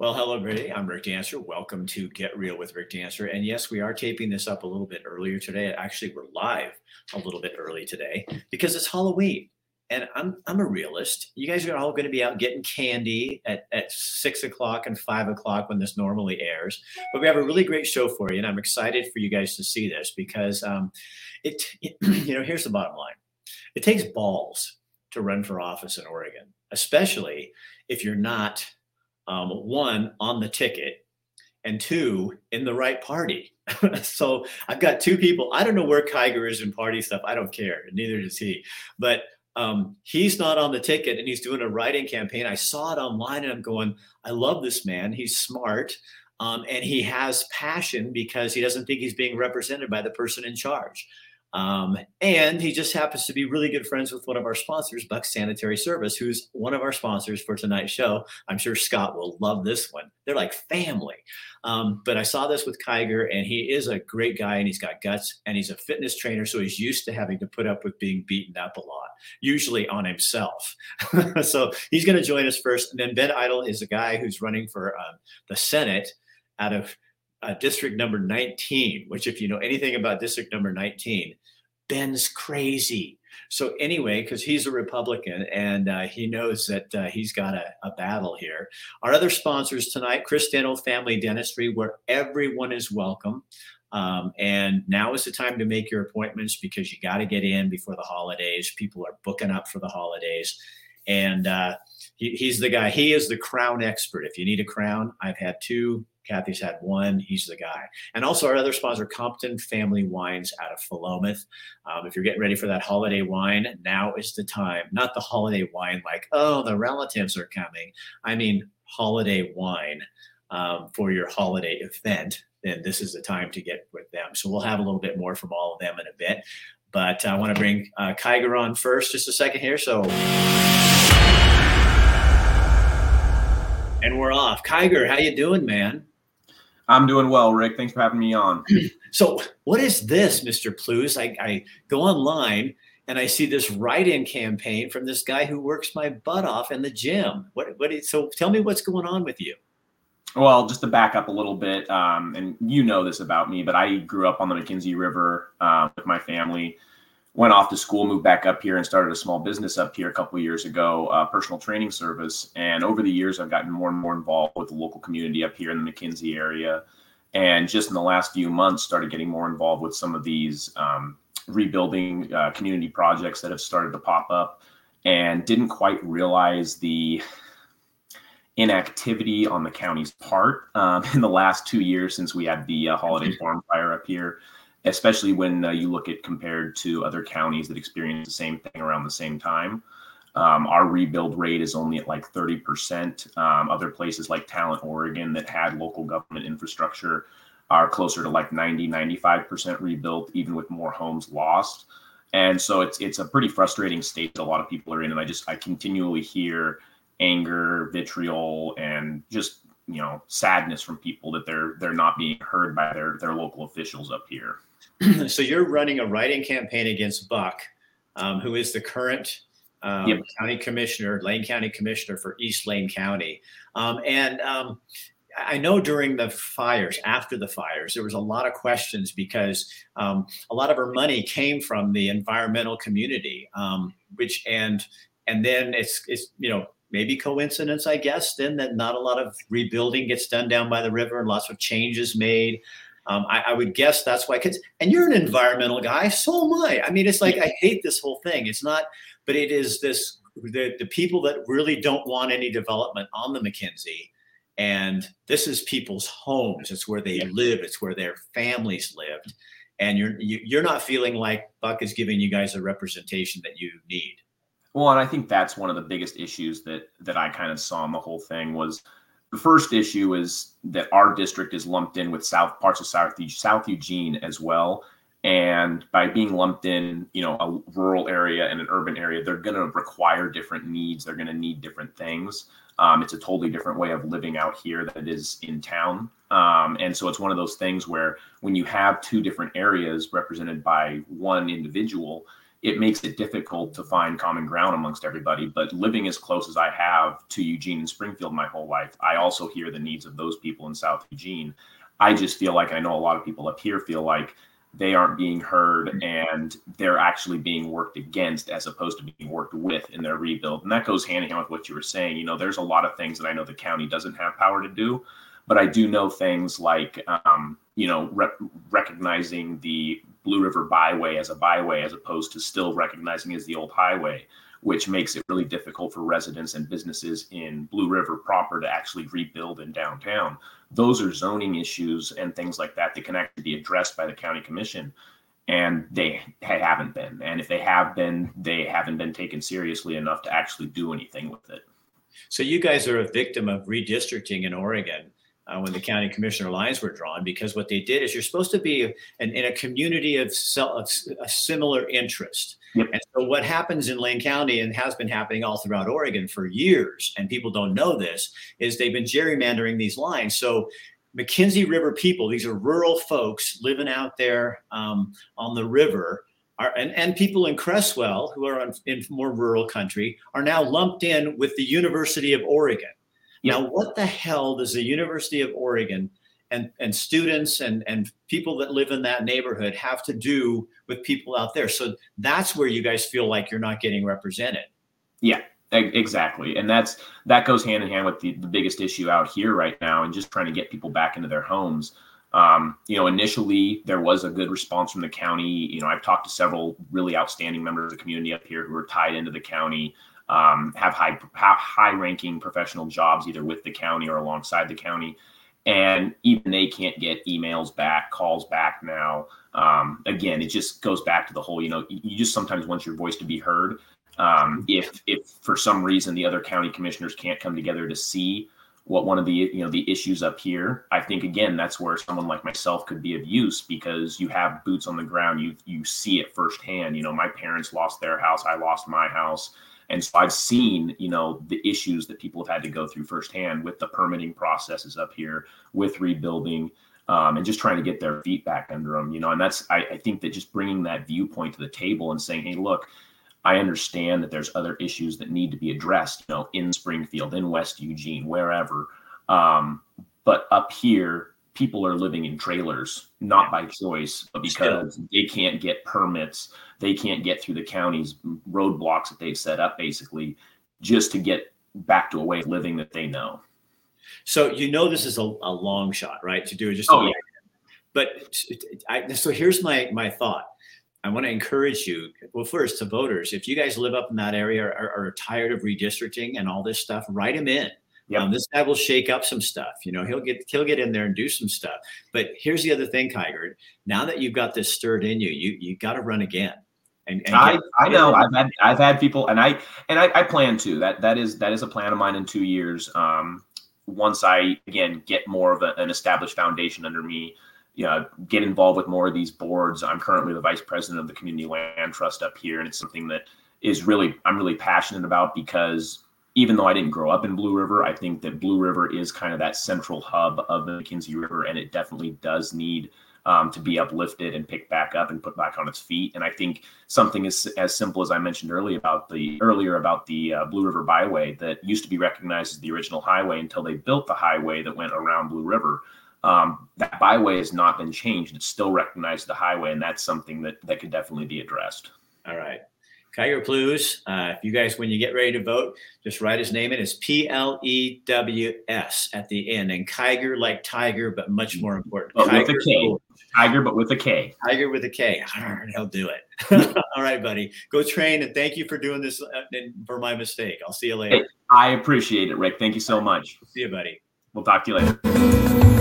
Well, hello, everybody. I'm Rick Dancer. Welcome to Get Real with Rick Dancer. And yes, we are taping this up a little bit earlier today. Actually, we're live a little bit early today because it's Halloween. And I'm I'm a realist. You guys are all going to be out getting candy at, at six o'clock and five o'clock when this normally airs. But we have a really great show for you, and I'm excited for you guys to see this because um, it, it you know here's the bottom line: it takes balls to run for office in Oregon, especially if you're not um, one on the ticket and two in the right party. so I've got two people. I don't know where Kiger is in party stuff. I don't care. Neither does he. But um, he's not on the ticket and he's doing a writing campaign. I saw it online and I'm going, I love this man. He's smart. Um, and he has passion because he doesn't think he's being represented by the person in charge. Um, and he just happens to be really good friends with one of our sponsors, Buck Sanitary Service, who's one of our sponsors for tonight's show. I'm sure Scott will love this one. They're like family. Um, but I saw this with Kiger, and he is a great guy, and he's got guts, and he's a fitness trainer, so he's used to having to put up with being beaten up a lot, usually on himself. so he's going to join us first, and then Ben Edtl is a guy who's running for uh, the Senate out of uh, district number 19, which, if you know anything about district number 19, Ben's crazy. So, anyway, because he's a Republican and uh, he knows that uh, he's got a, a, battle here. Our other sponsors tonight Chris Dental Family Dentistry, where everyone is welcome. Um, and now is the time to make your appointments because you got to get in before the holidays. People are booking up for the holidays. And uh, he, he's the guy, he is the crown expert. If you need a crown, I've had two Kathy's had one. He's the guy. And also our other sponsor, Compton Family Wines out of Philomath. Um, if you're getting ready for that holiday wine, now is the time. Not the holiday wine like, oh, the relatives are coming. I mean, holiday wine um, for your holiday event. Then this is the time to get with them. So we'll have a little bit more from all of them in a bit. But I want to bring uh, Kiger on first, just a second here. So. And we're off. Kiger, how you doing, man? I'm doing well, Rick. Thanks for having me on. So, what is this, Mr. Plews? I, I go online and I see this write-in campaign from this guy who works my butt off in the gym. What? What? Is, so, tell me what's going on with you. Well, just to back up a little bit, um, and you know this about me, but I grew up on the McKenzie River uh, with my family went off to school, moved back up here, and started a small business up here a couple years ago, uh, personal training service. And over the years, I've gotten more and more involved with the local community up here in the McKenzie area. And just in the last few months, started getting more involved with some of these um, rebuilding uh, community projects that have started to pop up, and didn't quite realize the inactivity on the county's part um, in the last two years since we had the uh, holiday farm fire up here especially when uh, you look at compared to other counties that experience the same thing around the same time. Um, our rebuild rate is only at like 30%. Um, other places like Talent, Oregon, that had local government infrastructure are closer to like 90, 95% rebuilt, even with more homes lost. And so it's it's a pretty frustrating state that a lot of people are in. And I just I continually hear anger, vitriol, and just you know sadness from people that they're they're not being heard by their their local officials up here. so you're running a writing campaign against Buch, um, who is the current um, yep. county commissioner, Lane County commissioner for East Lane County. Um, and um, I know during the fires, after the fires, there was a lot of questions because um, a lot of her money came from the environmental community, um, which and and then it's it's you know maybe coincidence, I guess, then that not a lot of rebuilding gets done down by the river and lots of changes made. Um, I, I, would guess that's why kids, and you're an environmental guy, so am I. I mean, it's like I hate this whole thing. It's not, but it is this the, the people that really don't want any development on the McKenzie. And this is people's homes. It's where they live. It's where their families lived. And you're you, are you are not feeling like Buch is giving you guys a representation that you need. Well, and I think that's one of the biggest issues that that I kind of saw in the whole thing was the first issue is that our district is lumped in with south parts of South South Eugene as well. And by being lumped in, you know, a rural area and an urban area, they're going to require different needs. They're going to need different things. Um, it's a totally different way of living out here than it is in town. Um, and so it's one of those things where when you have two different areas represented by one individual, it makes it difficult to find common ground amongst everybody. But living as close as I have to Eugene and Springfield my whole life, I also hear the needs of those people in South Eugene. I just feel like I know a lot of people up here feel like they aren't being heard and they're actually being worked against as opposed to being worked with in their rebuild. And that goes hand in hand with what you were saying. You know, there's a lot of things that I know the county doesn't have power to do, but I do know things like, um, you know, re- recognizing the Blue River Byway as a byway as opposed to still recognizing as the old highway, which makes it really difficult for residents and businesses in Blue River proper to actually rebuild in downtown. Those are zoning issues and things like that that can actually be addressed by the county commission. And they haven't been. And if they have been, they haven't been taken seriously enough to actually do anything with it. So you guys are a victim of redistricting in Oregon uh, when the county commissioner lines were drawn because what they did is you're supposed to be in, in a community of, of, a similar interest. Yep. And so what happens in Lane County and has been happening all throughout Oregon for years, and people don't know this, is they've been gerrymandering these lines. So McKenzie River people, these are rural folks living out there um, on the river. Are, and, and people in Creswell, who are in more rural country, are now lumped in with the University of Oregon. Now, what the hell does the University of Oregon and, and students and, and people that live in that neighborhood have to do with people out there? So that's where you guys feel like you're not getting represented. Yeah, exactly. And that's that goes hand in hand with the, the biggest issue out here right now and just trying to get people back into their homes. Um, you know, initially there was a good response from the county. You know, I've talked to several really outstanding members of the community up here who are tied into the county um, have high high ranking professional jobs either with the county or alongside the county, and even they can't get emails back, calls back now. Um, again, it just goes back to the whole you know you just sometimes want your voice to be heard. Um, if if for some reason the other county commissioners can't come together to see what one of the you know the issues up here i think again that's where someone like myself could be of use because you have boots on the ground. You you see it firsthand. You know my parents lost their house. I lost my house and so I've seen, you know, the issues that people have had to go through firsthand with the permitting processes up here, with rebuilding, um, and just trying to get their feet back under them, you know. And that's, I, I think that just bringing that viewpoint to the table and saying, hey, look, I understand that there's other issues that need to be addressed, you know, in Springfield, in West Eugene, wherever. Um, but up here, people are living in trailers, not by choice, but because Still. they can't get permits. They can't get through the county's roadblocks that they've set up basically just to get back to a way of living that they know. So you know this is a, a long shot, right? To do it just oh, yeah. but I, so here's my my thought. I want to encourage you. Well, first to voters, if you guys live up in that area are, are tired of redistricting and all this stuff, write them in. Yep. Um, this guy will shake up some stuff. You know, he'll get he'll get in there and do some stuff. But here's the other thing, Kiger. Now that you've got this stirred in you, you you got to run again. And, and I, I know I've had I've had people and I and I, I plan to that that is that is a plan of mine in two years. Um, once I again get more of a, an established foundation under me, you know, get involved with more of these boards. I'm currently the vice president of the community land trust up here, and it's something that is really I'm really passionate about because even though I didn't grow up in Blue River, I think that Blue River is kind of that central hub of the McKenzie River, and it definitely does need um, to be uplifted and picked back up and put back on its feet. And I think something as as simple as I mentioned earlier about the earlier about the uh, Blue River Byway that used to be recognized as the original highway until they built the highway that went around Blue River. Um, that byway has not been changed; it's still recognized the highway, and that's something that that could definitely be addressed. All right. Kiger Plews. Uh, if you guys, when you get ready to vote, just write his name in. It's P L E W S at the end. And Kiger like tiger, but much more important. But Kiger, with a K. Tiger, but with a K. Tiger with a K. He'll do it. All right, buddy. Go train. And thank you for doing this uh, for my mistake. I'll see you later. Hey, I appreciate it, Rick. Thank you so much. See you, buddy. We'll talk to you later.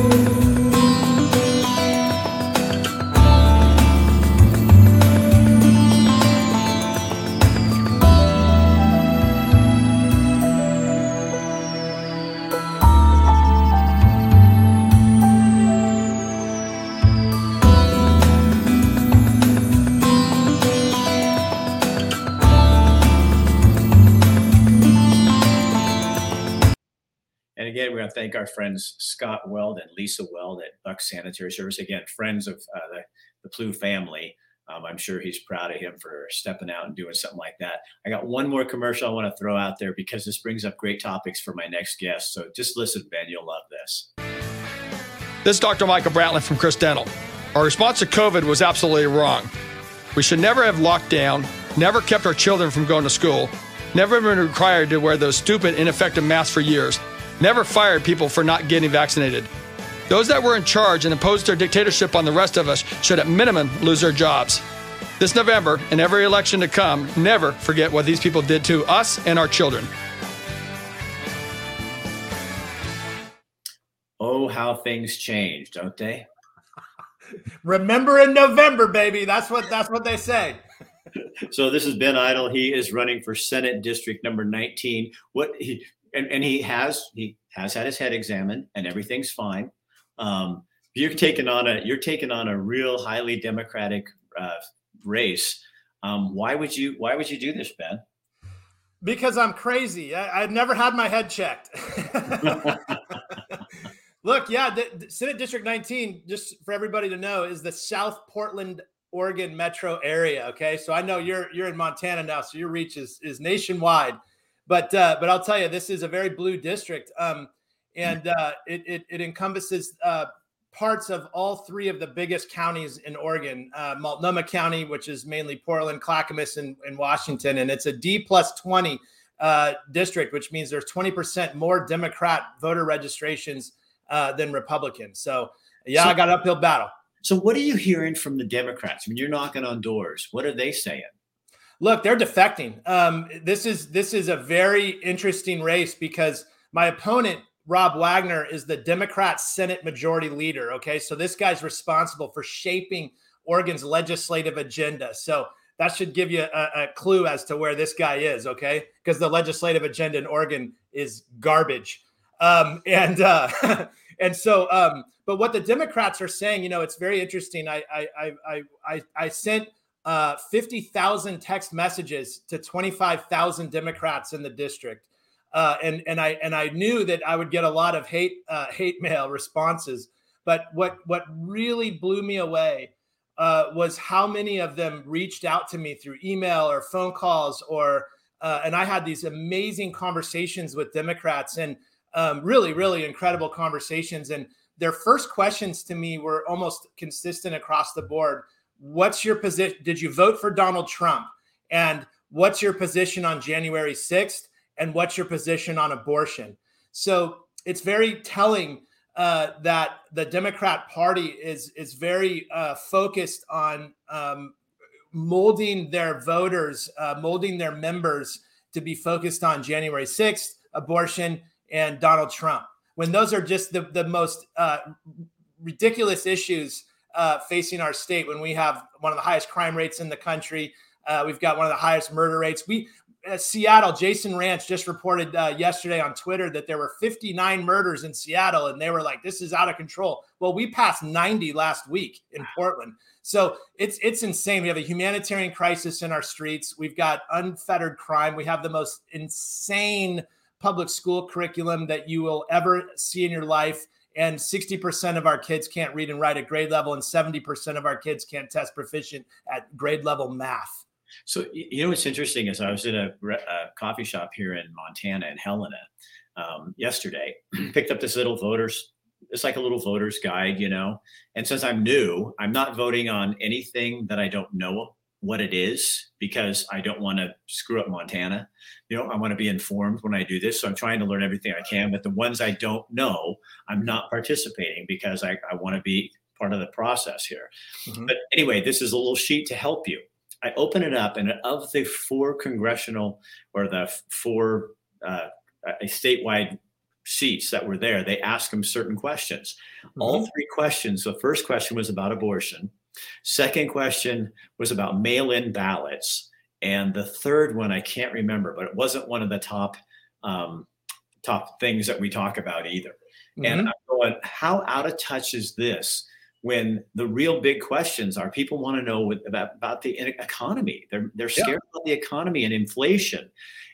To thank our friends Scott Weld and Lisa Weld at Buck Sanitary Service. Again, friends of uh, the, the Plew family. Um, I'm sure he's proud of him for stepping out and doing something like that. I got one more commercial I want to throw out there because this brings up great topics for my next guest. So just listen, Ben, you'll love this. This is Dr. Michael Brantley from Chris Dental. Our response to COVID was absolutely wrong. We should never have locked down, never kept our children from going to school, never been required to wear those stupid, ineffective masks for years, never fired people for not getting vaccinated. Those that were in charge and imposed their dictatorship on the rest of us should at minimum lose their jobs. This November and every election to come, never forget what these people did to us and our children. Oh, how things change, don't they? Remember in November, baby. That's what that's what they say. so this is Ben Edtl. He is running for Senate District number 19. What he and, and he has he has had his head examined and everything's fine. Um, you're taking on a you're taking on a real highly democratic uh, race. Um, why would you Why would you do this, Ben? Because I'm crazy. I, have never had my head checked. Look, yeah, the, the Senate District 19, just for everybody to know, is the South Portland, Oregon metro area. Okay, so I know you're you're in Montana now, so your reach is is nationwide. But uh, but I'll tell you, this is a very blue district. Um, and uh, it, it, it, encompasses uh, parts of all three of the biggest counties in Oregon uh, Multnomah County, which is mainly Portland, Clackamas, and, and Washington. And it's a D plus 20 uh, district, which means there's 20% more Democrat voter registrations uh, than Republicans. So, yeah, so, I got an uphill battle. So, what are you hearing from the Democrats when you're knocking on doors? What are they saying? Look, they're defecting. Um, this is this is a very interesting race because my opponent Rob Wagner is the Democrat Senate Majority Leader. Okay. So this guy's responsible for shaping Oregon's legislative agenda. So that should give you a, a clue as to where this guy is. Okay. Because the legislative agenda in Oregon is garbage. Um, and, uh, and so, um, but what the Democrats are saying, you know, it's very interesting. I, I, I, I, I sent uh, 50,000 text messages to 25,000 Democrats in the district uh, and and I and I knew that I would get a lot of hate uh, hate mail responses. But what what really blew me away uh, was how many of them reached out to me through email or phone calls, or uh, and I had these amazing conversations with Democrats and um, really really incredible conversations. And their first questions to me were almost consistent across the board. What's your position? Did you vote for Donald Trump? And what's your position on January 6th? and what's your position on abortion. So it's very telling uh, that the Democrat Party is is very uh, focused on um, molding their voters, uh, molding their members to be focused on January 6th, abortion, and Donald Trump. When those are just the, the most uh, ridiculous issues uh, facing our state, when we have one of the highest crime rates in the country, uh, we've got one of the highest murder rates. We uh, Seattle, Jason Rantz just reported uh, yesterday on Twitter that there were 59 murders in Seattle, and they were like, "This is out of control." Well, we passed 90 last week in Portland, so it's it's insane. We have a humanitarian crisis in our streets. We've got unfettered crime. We have the most insane public school curriculum that you will ever see in your life. And 60% of our kids can't read and write at grade level, and 70% of our kids can't test proficient at grade level math. So you know what's interesting is I was in a, a coffee shop here in Montana in Helena um, yesterday. picked up this little voters. It's like a little voters guide, you know. And since I'm new, I'm not voting on anything that I don't know what it is because I don't want to screw up Montana. You know, I want to be informed when I do this. So I'm trying to learn everything I can. But the ones I don't know, I'm not participating because I, I want to be part of the process here. Mm-hmm. But anyway, this is a little sheet to help you. I open it up, and of the four congressional or the four uh, statewide seats that were there, they asked them certain questions. Mm-hmm. All three questions. The first question was about abortion. Second question was about mail-in ballots, and the third one I can't remember, but it wasn't one of the top um, top things that we talk about either. Mm-hmm. And I'm going, how out of touch is this? when the real big questions are people want to know about, about the economy. They're, they're scared yeah. about the economy and inflation.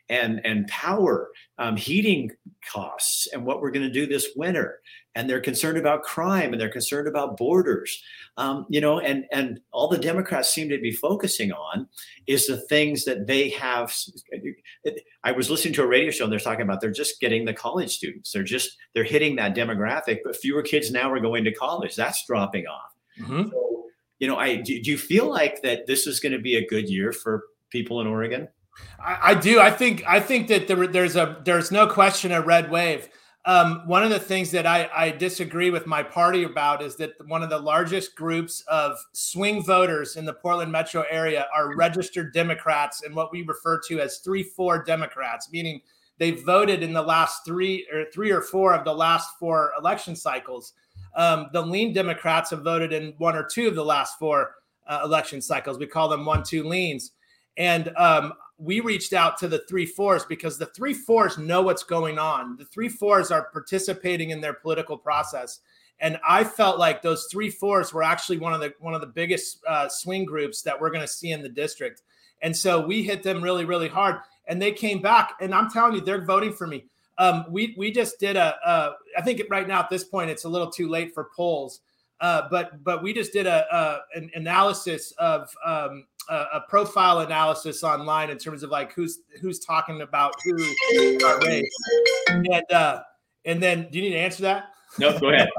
And and power, um, heating costs, and what we're going to do this winter. And they're concerned about crime, and they're concerned about borders. Um, you know, and and all the Democrats seem to be focusing on is the things that they have. I was listening to a radio show, and they're talking about they're just getting the college students. They're just they're hitting that demographic, but fewer kids now are going to college. That's dropping off. Mm-hmm. So, you know, I do, do you feel like that this is going to be a good year for people in Oregon? I, I do. I think I think that there, there's a there's no question a red wave. Um, one of the things that I, I, disagree with my party about is that one of the largest groups of swing voters in the Portland metro area are registered Democrats and what we refer to as three four Democrats, meaning they voted in the last three or three or four of the last four election cycles. Um, the lean Democrats have voted in one or two of the last four uh, election cycles. We call them one two leans. And um, we reached out to the three fours because the three fours know what's going on. The three fours are participating in their political process. And I felt like those three fours were actually one of the one of the biggest uh, swing groups that we're going to see in the district. And so we hit them really, really hard. And they came back, and I'm telling you, they're voting for me. Um, we we just did a. Uh, I think right now at this point it's a little too late for polls, uh, but but we just did a, a an analysis of um, a, a, profile analysis online in terms of like who's who's talking about who and uh, and then do you need to answer that? No, go ahead.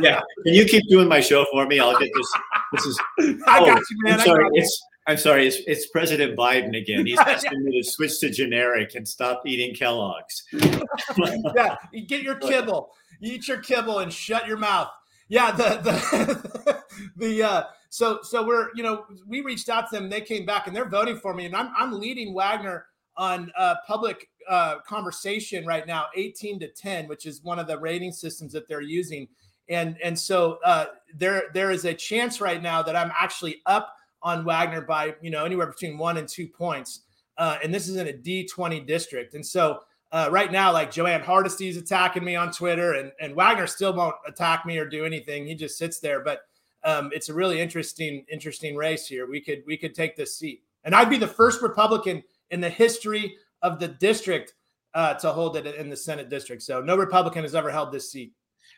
Yeah, can you keep doing my show for me? I'll get this. This is. I got oh, you, man. I'm sorry. It's I'm sorry. It's, it's President Biden again. He's asking me to switch to generic and stop eating Kellogg's. yeah, you get your kibble. You eat your kibble and shut your mouth. Yeah, the the the uh, so so we're you know we reached out to them. They came back and they're voting for me, and I'm I'm leading Wagner on uh, public uh, conversation right now, 18 to 10, which is one of the rating systems that they're using. And and so uh, there there is a chance right now that I'm actually up on Wagner by you know anywhere between one and two points. Uh, and this is in a D20 district, and so uh, right now, like Jo Ann Hardesty is attacking me on Twitter, and, and Wagner still won't attack me or do anything. He just sits there. But um, it's a really interesting, interesting race here. We could we could take this seat, and I'd be the first Republican in the history of the district uh, to hold it in the Senate district. So no Republican has ever held this seat.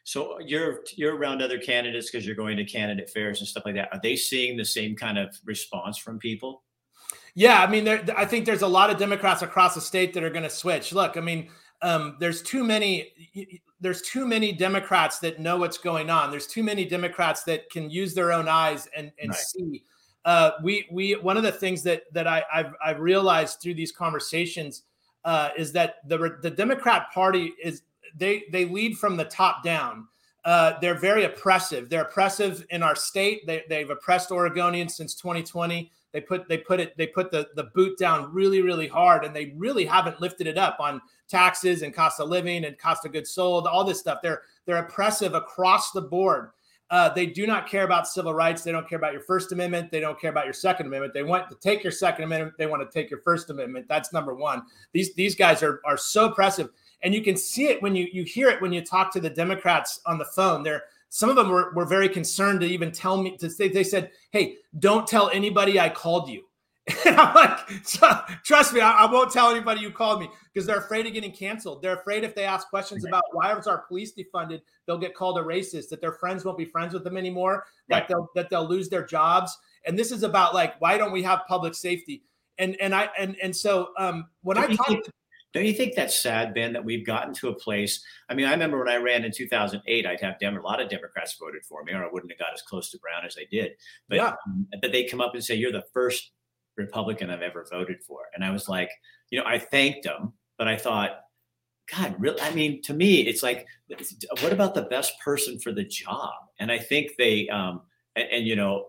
So you're you're around other candidates because you're going to candidate fairs and stuff like that. Are they seeing the same kind of response from people? Yeah, I mean, there, I think there's a lot of Democrats across the state that are going to switch. Look, I mean, um, there's too many. There's too many Democrats that know what's going on. There's too many Democrats that can use their own eyes and and right. see. Uh, we we one of the things that that I, I've I've realized through these conversations uh, is that the the Democrat Party is they they lead from the top down. Uh, they're very oppressive. They're oppressive in our state. They, they've oppressed Oregonians since 2020. They put they put it they put the the boot down really really hard, and they really haven't lifted it up on taxes and cost of living and cost of goods sold, all this stuff. They're they're oppressive across the board. Uh, they do not care about civil rights. They don't care about your First Amendment. They don't care about your Second Amendment. They want to take your Second Amendment. They want to take your First Amendment. That's number one. These these guys are are so oppressive, and you can see it when you you hear it when you talk to the Democrats on the phone. They're some of them were, were very concerned to even tell me to say they said hey don't tell anybody i called you and i'm like trust me I, I, won't tell anybody you called me because they're afraid of getting canceled they're afraid if they ask questions about why was our police defunded they'll get called a racist that their friends won't be friends with them anymore right. that they'll that they'll lose their jobs and this is about like why don't we have public safety and and i and and so um when i talk to don't you think that's sad, Ben, that we've gotten to a place? I mean, I remember when I ran in 2008, I'd have Dem- a lot of Democrats voted for me, or I wouldn't have got as close to Brown as I did. But, yeah. um, but they come up and say, You're the first Republican I've ever voted for. And I was like, You know, I thanked them, but I thought, God, really? I mean, to me, it's like, what about the best person for the job? And I think they, um, and, and you know,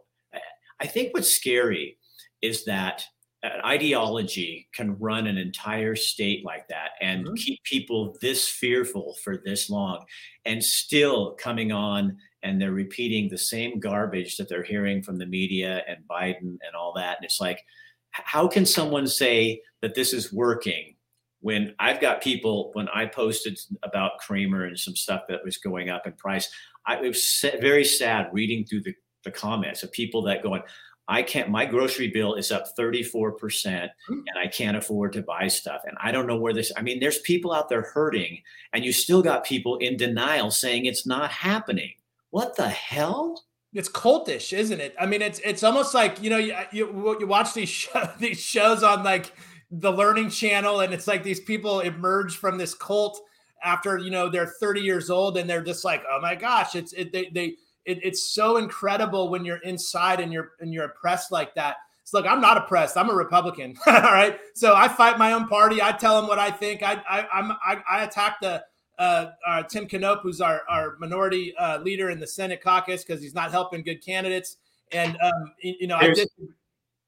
I think what's scary is that an ideology can run an entire state like that and mm-hmm. keep people this fearful for this long and still coming on and they're repeating the same garbage that they're hearing from the media and Biden and all that. And it's like, how can someone say that this is working when I've got people, when I posted about Creamer and some stuff that was going up in price, I, it was very sad reading through the, the comments of people that going, I can't, my grocery bill is up 34% Mm. and I can't afford to buy stuff. And I don't know where this, I mean, there's people out there hurting and you still got people in denial saying it's not happening. What the hell? It's cultish, isn't it? I mean, it's it's almost like you know you uh, you, you watch these show, these shows on like the Learning Channel, and it's like these people emerge from this cult after you know they're 30 years old, and they're just like, oh my gosh, it's it they they it, it's so incredible when you're inside and you're and you're oppressed like that. So look, I'm not oppressed. I'm a Republican. All right, so I fight my own party. I tell them what I think. I I I'm, I, I attack the uh, uh, Tim Knopp, who's our, our minority uh, leader in the Senate caucus, because he's not helping good candidates. And um, you know, I, dis-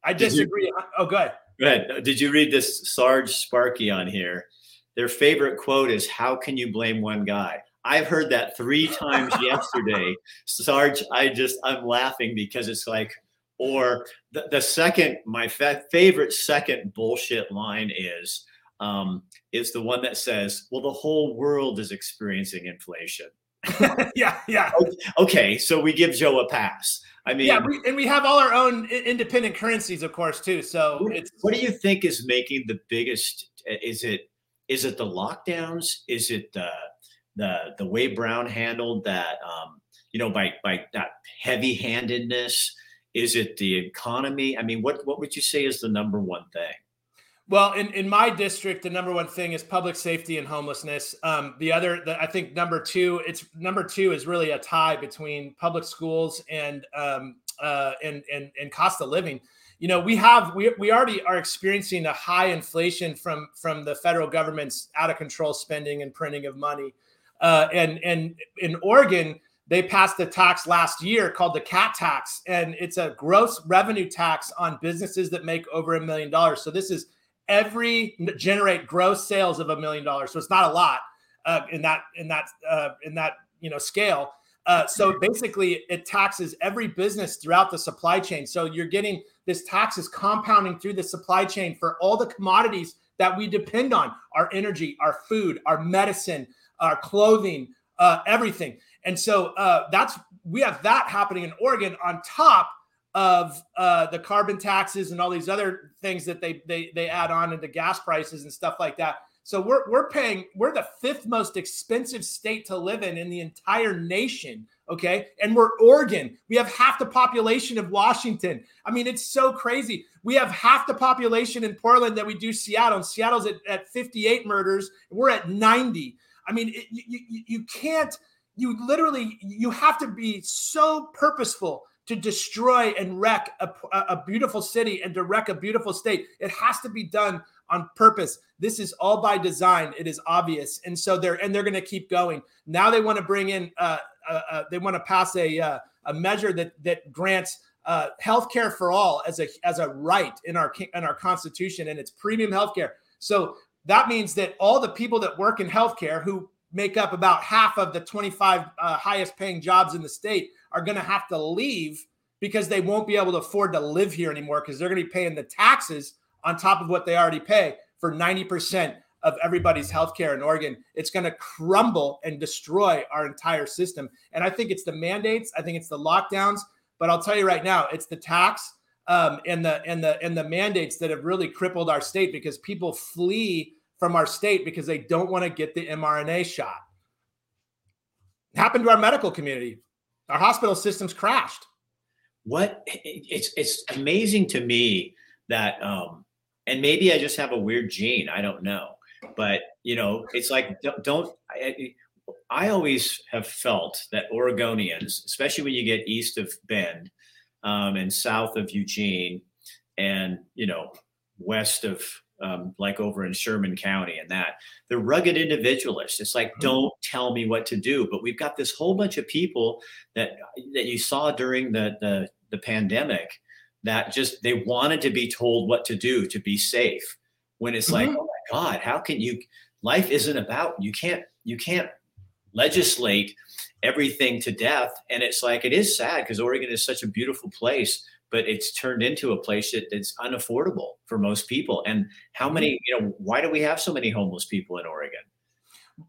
I disagree. You, oh, go ahead. Go ahead. Did you read this Sarge Sparky on here? Their favorite quote is, "How can you blame one guy?" I've heard that three times yesterday, Sarge. I just I'm laughing because it's like, or the, the second, my fa- favorite second bullshit line is um, is the one that says, "Well, the whole world is experiencing inflation." yeah, yeah. Okay, so we give Joe a pass. I mean, yeah, we, and we have all our own independent currencies, of course, too. So, what, what do you think is making the biggest? Is it is it the lockdowns? Is it the the the way Brown handled that? Um, you know, by by that heavy handedness. Is it the economy? I mean, what what would you say is the number one thing? Well, in, in my district, the number one thing is public safety and homelessness. Um, the other, the, I think, number two, it's number two is really a tie between public schools and um, uh, and and and cost of living. You know, we have we we already are experiencing a high inflation from from the federal government's out of control spending and printing of money. Uh, and and in Oregon, they passed a tax last year called the cat tax, and it's a gross revenue tax on businesses that make over a million dollars. So this is every generate gross sales of a million dollars. So it's not a lot uh, in that in that uh, in that you know scale. Uh, so basically, it taxes every business throughout the supply chain. So you're getting this tax is compounding through the supply chain for all the commodities that we depend on: our energy, our food, our medicine, our clothing, uh, everything. And so uh, that's we have that happening in Oregon on top of uh, the carbon taxes and all these other things that they they they add on into gas prices and stuff like that. So we're we're paying we're the fifth most expensive state to live in in the entire nation. Okay, and we're Oregon. We have half the population of Washington. I mean, it's so crazy. We have half the population in Portland that we do Seattle. And Seattle's at, at 58 murders. We're at 90. I mean, it, you, you you can't. You literally you have to be so purposeful to destroy and wreck a, a, beautiful city and to wreck a beautiful state. It has to be done on purpose. This is all by design. It is obvious, and so they're and they're going to keep going. Now they want to bring in. Uh, uh, uh, they want to pass a uh, a measure that that grants uh, health care for all as a as a right in our in our constitution, and it's premium health care. So that means that all the people that work in healthcare who make up about half of the 25 uh, highest paying jobs in the state are going to have to leave because they won't be able to afford to live here anymore because they're going to be paying the taxes on top of what they already pay for 90% of everybody's healthcare in Oregon. It's going to crumble and destroy our entire system. And I think it's the mandates, I think it's the lockdowns, but I'll tell you right now, it's the tax um, and the and the and the mandates that have really crippled our state because people flee from our state because they don't want to get the mRNA shot. It happened to our medical community. Our hospital systems crashed. What it's it's amazing to me that um and maybe I just have a weird gene, I don't know. But, you know, it's like don't, don't I, I always have felt that Oregonians, especially when you get east of Bend um, and south of Eugene and, you know, west of um, like over in Sherman County and that. They're rugged individualists. It's like, mm-hmm. don't tell me what to do. But we've got this whole bunch of people that that you saw during the the, the pandemic that just they wanted to be told what to do to be safe. When it's mm-hmm. like, oh my God, how can you? Life isn't about you can't you can't legislate everything to death. And it's like it is sad because Oregon is such a beautiful place but it's turned into a place that, that's unaffordable for most people. And how many, mm-hmm. you know, why do we have so many homeless people in Oregon?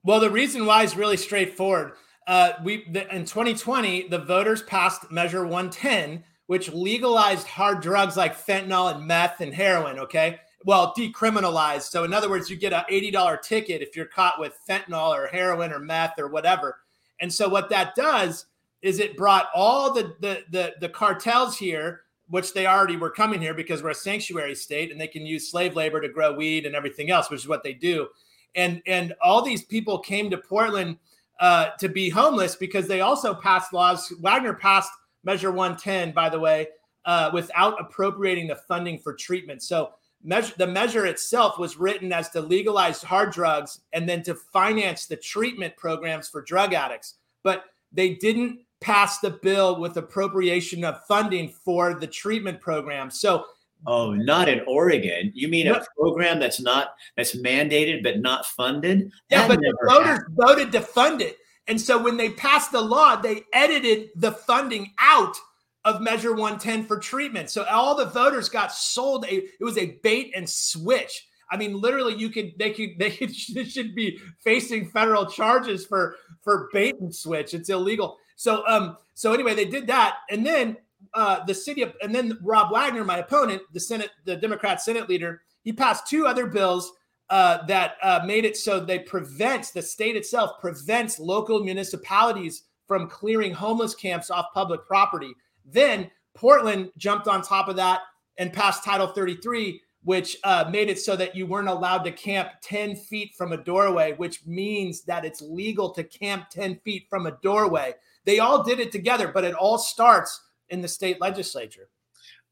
Well, the reason why is really straightforward. Uh, we the, in 2020, the voters passed Measure 110, which legalized hard drugs like fentanyl and meth and heroin. Okay. Well, decriminalized. So, in other words, you get an $80 ticket if you're caught with fentanyl or heroin or meth or whatever. And so, what that does is it brought all the, the, the, the cartels here, which they already were coming here because we're a sanctuary state and they can use slave labor to grow weed and everything else, which is what they do. And, and all these people came to Portland uh, to be homeless because they also passed laws. Wagner passed Measure 110, by the way, uh, without appropriating the funding for treatment. So measure, the measure itself was written as to legalize hard drugs and then to finance the treatment programs for drug addicts. But they didn't pass the bill with appropriation of funding for the treatment program. So Oh, not in Oregon. You mean a program that's not that's mandated but not funded? Yeah, that but the voters happened. voted to fund it. And so when they passed the law, they edited the funding out of Measure 110 for treatment. So all the voters got sold a it was a bait and switch. I mean, literally, you could they could they should be facing federal charges for for bait and switch. It's illegal. So um so anyway, they did that, and then uh the city of and then Rob Wagner, my opponent, the Senate, the Democrat Senate leader, he passed two other bills uh, that uh, made it so they prevents the state itself prevents local municipalities from clearing homeless camps off public property. Then Portland jumped on top of that and passed Title 33, which uh, made it so that you weren't allowed to camp 10 feet from a doorway, which means that it's legal to camp 10 feet from a doorway. They all did it together, but it all starts in the state legislature.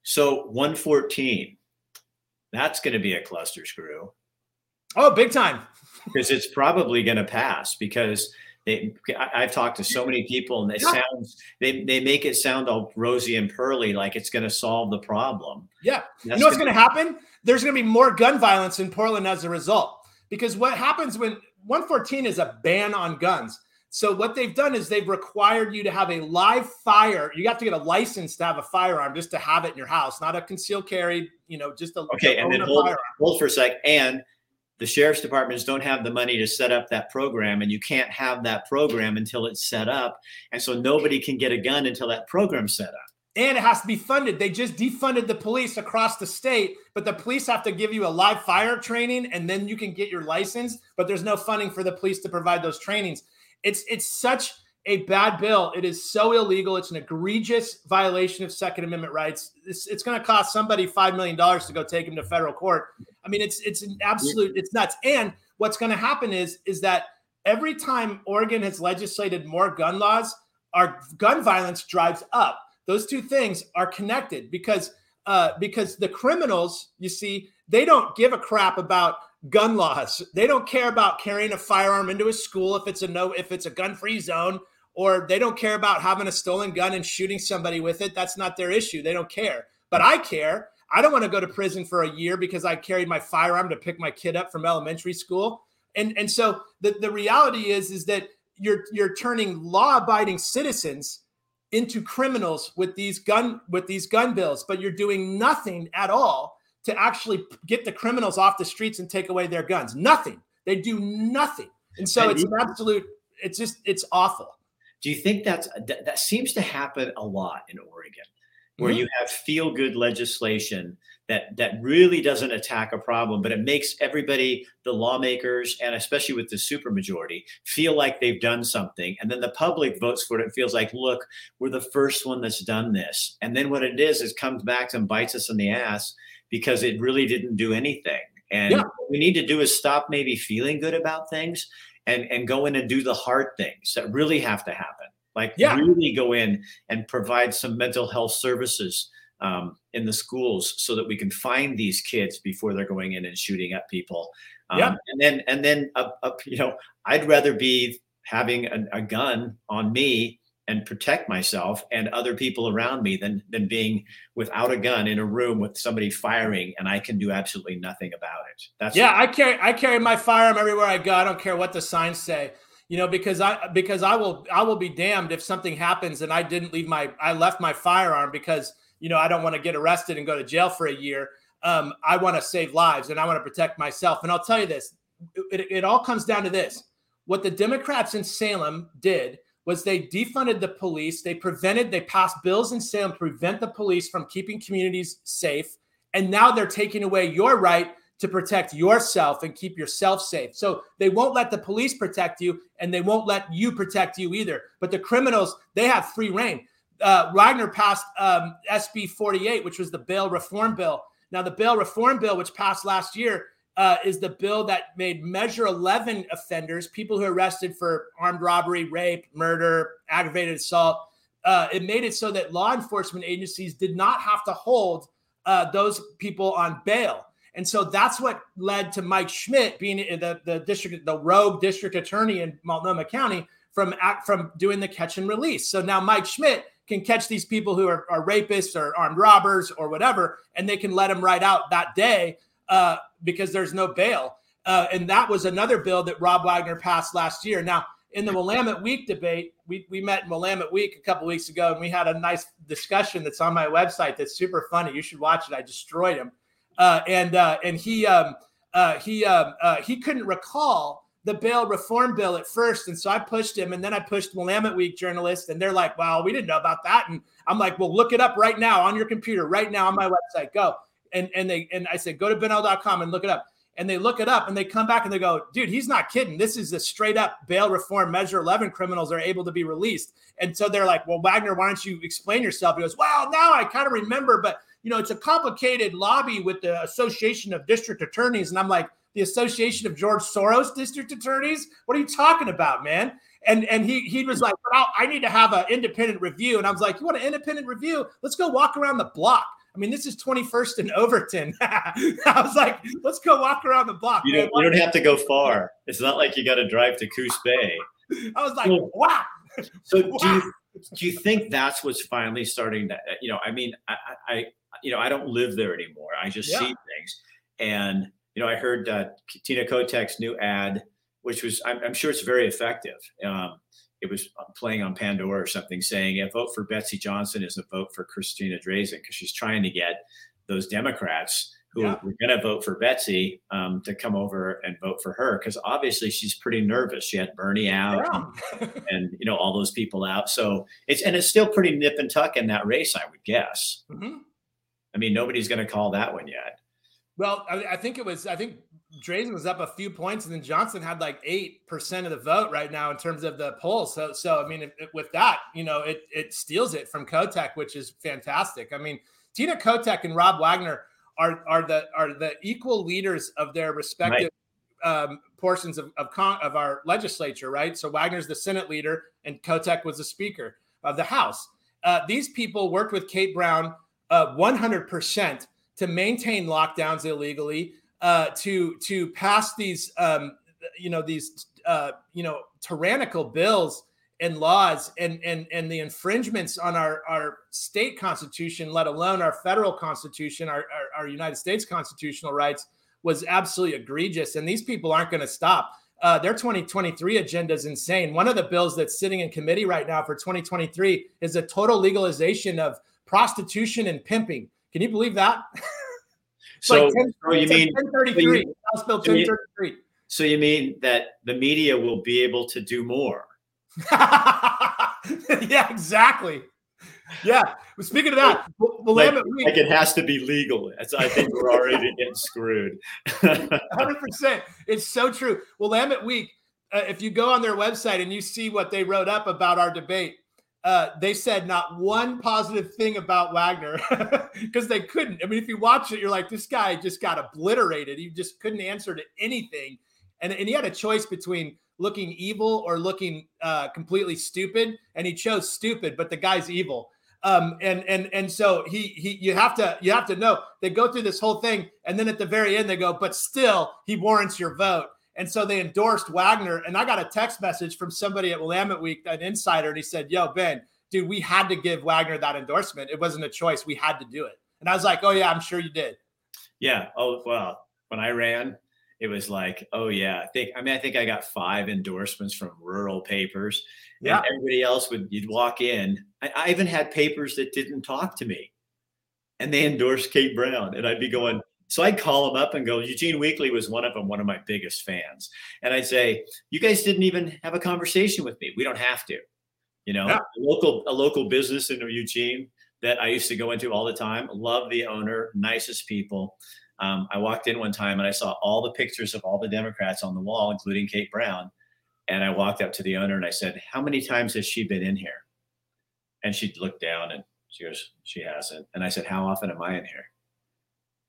So 114, that's going to be a cluster screw. Oh, big time. because it's probably going to pass because they, I, have talked to so many people and they yeah. sound they, they make it sound all rosy and pearly like it's going to solve the problem. Yeah. you know what's going to happen? There's going to be more gun violence in Portland as a result. Because what happens when 114 is a ban on guns. So what they've done is they've required you to have a live fire. You have to get a license to have a firearm just to have it in your house, not a concealed carry, you know, just a Okay, and then hold, hold for a sec. And the sheriff's departments don't have the money to set up that program and you can't have that program until it's set up. And so nobody can get a gun until that program's set up. And it has to be funded. They just defunded the police across the state but the police have to give you a live fire training and then you can get your license but there's no funding for the police to provide those trainings it's it's such a bad bill. It is so illegal. It's an egregious violation of Second Amendment rights. It's, it's going to cost somebody five million dollars to go take him to federal court. I mean, it's it's an absolute it's nuts. And what's going to happen is is that every time Oregon has legislated more gun laws, our gun violence drives up. Those two things are connected because uh, because the criminals, you see, they don't give a crap about gun laws. They don't care about carrying a firearm into a school if it's a no if it's a gun-free zone or they don't care about having a stolen gun and shooting somebody with it. That's not their issue. They don't care. But I care. I don't want to go to prison for a year because I carried my firearm to pick my kid up from elementary school. And and so the, the reality is is that you're you're turning law-abiding citizens into criminals with these gun with these gun bills, but you're doing nothing at all to actually get the criminals off the streets and take away their guns. Nothing. They do nothing. And so and it's an absolute it's just it's awful. Do you think that's that, that seems to happen a lot in Oregon, where mm-hmm. you have feel good legislation that that really doesn't attack a problem, but it makes everybody, the lawmakers, and especially with the supermajority, feel like they've done something, and then the public votes for it. It feels like, look, we're the first one that's done this, and then what it is is comes back and bites us in the ass because it really didn't do anything. And yeah. what we need to do is stop maybe feeling good about things and and go in and do the hard things that really have to happen like yeah. really go in and provide some mental health services um, in the schools so that we can find these kids before they're going in and shooting at people um, yeah. and then and then uh, uh, you know i'd rather be having a, a gun on me and protect myself and other people around me than than being without a gun in a room with somebody firing and I can do absolutely nothing about it. That's yeah. I carry I carry my firearm everywhere I go. I don't care what the signs say. You know, because I because I will I will be damned if something happens and I didn't leave my I left my firearm because you know I don't want to get arrested and go to jail for a year. Um, I want to save lives and I want to protect myself. And I'll tell you this: it, it all comes down to this: what the Democrats in Salem did was they defunded the police. They prevented, they passed bills in Salem to prevent the police from keeping communities safe. And now they're taking away your right to protect yourself and keep yourself safe. So they won't let the police protect you and they won't let you protect you either. But the criminals, they have free reign. Uh, Wagner passed um, SB 48, which was the bail reform bill. Now, the bail reform bill, which passed last year, uh, is the bill that made Measure 11 offenders, people who are arrested for armed robbery, rape, murder, aggravated assault. Uh, it made it so that law enforcement agencies did not have to hold uh, those people on bail. And so that's what led to Mike Schmidt being the, the district, the rogue district attorney in Multnomah County from from doing the catch and release. So now Mike Schmidt can catch these people who are, are rapists or armed robbers or whatever, and they can let them right out that day uh, because there's no bail. Uh, and that was another bill that Rob Wagner passed last year. Now, in the Willamette Week debate, we, we met in Willamette Week a couple weeks ago, and we had a nice discussion that's on my website that's super funny. You should watch it. I destroyed him, uh, and uh, and he um, uh, he um, uh, he couldn't recall the bail reform bill at first, and so I pushed him, and then I pushed Willamette Week journalists, and they're like, "Well, we didn't know about that," and I'm like, "Well, look it up right now on your computer, right now on my website. Go." And and they and I said, "Go to benl.com and look it up." and they look it up and they come back and they go, dude, he's not kidding. This is a straight up bail reform measure 11 criminals are able to be released. And so they're like, well, Wagner, why don't you explain yourself? He goes, well, now I kind of remember, but you know, it's a complicated lobby with the Association of District Attorneys. And I'm like, the Association of George Soros District Attorneys? What are you talking about, man? And and he he was like, well, I need to have an independent review. And I was like, you want an independent review? Let's go walk around the block. I mean, this is 21st and Overton. I was like, let's go walk around the block. You don't, you don't have to go far. It's not like you got to drive to Coos Bay. I was like, wow. So wow. do you do you think that's what's finally starting to you know? I mean, I, I you know I don't live there anymore. I just yeah. see things, and you know I heard uh, Tina Kotek's new ad, which was I'm, I'm sure it's very effective. Um, it was playing on Pandora or something saying a vote for Betsy Johnson is a vote for Christina Drazan because she's trying to get those Democrats who yeah. were going to vote for Betsy um, to come over and vote for her because obviously she's pretty nervous. She had Bernie out yeah. and, and, you know all those people out. So it's and it's still pretty nip and tuck in that race, I would guess. Mm-hmm. I mean, nobody's going to call that one yet. Well, I, I think it was. I think Drazan was up a few points, and then Johnson had like eight percent of the vote right now in terms of the poll. So, so I mean, it, it, with that, you know, it it steals it from Kotek, which is fantastic. I mean, Tina Kotek and Rob Wagner are are the are the equal leaders of their respective right. um, portions of of, con- of our legislature, right? So Wagner's the Senate leader, and Kotek was the Speaker of the House. Uh, these people worked with Kate Brown uh, 100% to maintain lockdowns illegally uh, to to pass these um, you know these uh, you know tyrannical bills and laws and and and the infringements on our our state constitution, let alone our federal constitution, our our, our United States constitutional rights, was absolutely egregious. And these people aren't going to stop. Uh, their 2023 agenda is insane. One of the bills that's sitting in committee right now for 2023 is a total legalization of prostitution and pimping. Can you believe that? so, like 10, so you mean 1033, House Bill 1033. So you mean that the media will be able to do more? yeah, exactly. Yeah. Well, speaking of that, like, like, it has to be legal. I think we're already getting screwed. 100%. It's so true. Willamette Week, uh, if you go on their website and you see what they wrote up about our debate, uh, they said not one positive thing about Wagner because they couldn't. I mean, if you watch it, you're like, this guy just got obliterated. He just couldn't answer to anything. And, and he had a choice between looking evil or looking uh, completely stupid. And he chose stupid, but the guy's evil. Um, and and and so he he you have to you have to know they go through this whole thing and then at the very end they go but still he warrants your vote and so they endorsed Wagner. And I got a text message from somebody at Willamette Week, an insider, and he said, Yo, Ben, dude, we had to give Wagner that endorsement. It wasn't a choice. We had to do it. And I was like, Oh, yeah, I'm sure you did. Yeah. Oh, well, when I ran, it was like, oh yeah, I think I mean I think I got five endorsements from rural papers. Yeah. And everybody else would you'd walk in. I, I, even had papers that didn't talk to me. And they endorsed Kate Brown. And I'd be going, so I'd call him up and go, Eugene Weekly was one of them, one of my biggest fans. And I'd say, You guys didn't even have a conversation with me. We don't have to. You know, yeah. a local a local business in Eugene that I used to go into all the time. Love the owner, nicest people. Um, I walked in one time and I saw all the pictures of all the Democrats on the wall, including Kate Brown. And I walked up to the owner and I said, "How many times has she been in here?" And she looked down and she goes, "She hasn't." And I said, "How often am I in here?"